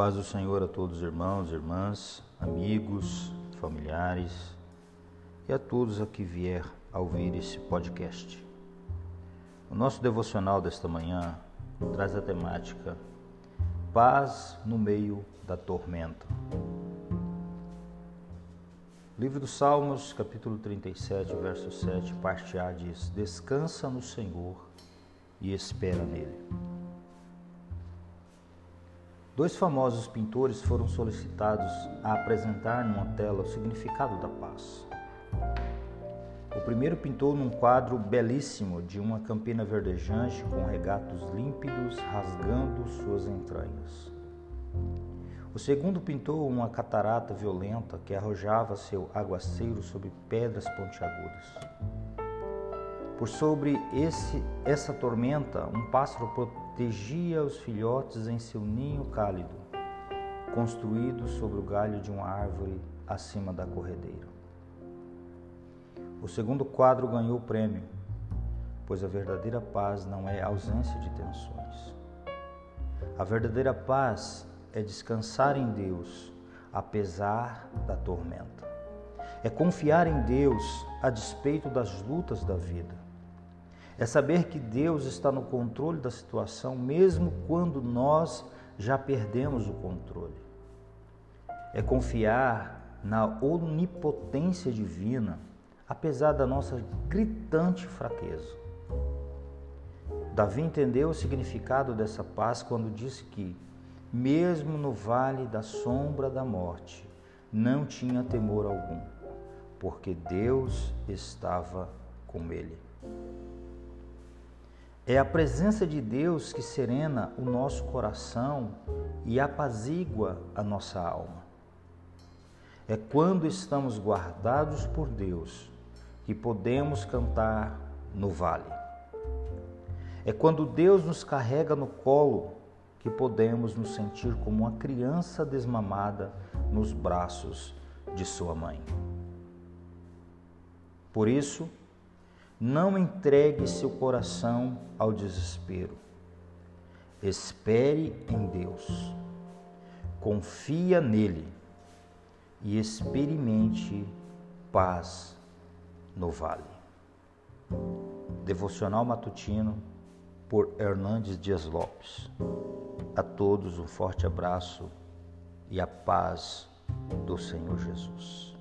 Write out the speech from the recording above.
paz do Senhor a todos os irmãos, irmãs, amigos, familiares e a todos a que vier a ouvir esse podcast. O nosso devocional desta manhã traz a temática Paz no meio da tormenta. Livro dos Salmos, capítulo 37, verso 7, parte A diz: Descansa no Senhor e espera nele. Dois famosos pintores foram solicitados a apresentar numa tela o significado da paz. O primeiro pintou num quadro belíssimo de uma campina verdejante com regatos límpidos rasgando suas entranhas. O segundo pintou uma catarata violenta que arrojava seu aguaceiro sobre pedras pontiagudas. Por sobre esse, essa tormenta, um pássaro protegia os filhotes em seu ninho cálido, construído sobre o galho de uma árvore acima da corredeira. O segundo quadro ganhou o prêmio, pois a verdadeira paz não é ausência de tensões. A verdadeira paz é descansar em Deus, apesar da tormenta. É confiar em Deus a despeito das lutas da vida é saber que Deus está no controle da situação, mesmo quando nós já perdemos o controle. É confiar na onipotência divina, apesar da nossa gritante fraqueza. Davi entendeu o significado dessa paz quando disse que, mesmo no vale da sombra da morte, não tinha temor algum, porque Deus estava com ele. É a presença de Deus que serena o nosso coração e apazigua a nossa alma. É quando estamos guardados por Deus que podemos cantar no vale. É quando Deus nos carrega no colo que podemos nos sentir como uma criança desmamada nos braços de sua mãe. Por isso, não entregue seu coração ao desespero. Espere em Deus. Confia nele e experimente paz no vale. Devocional matutino por Hernandes Dias Lopes. A todos um forte abraço e a paz do Senhor Jesus.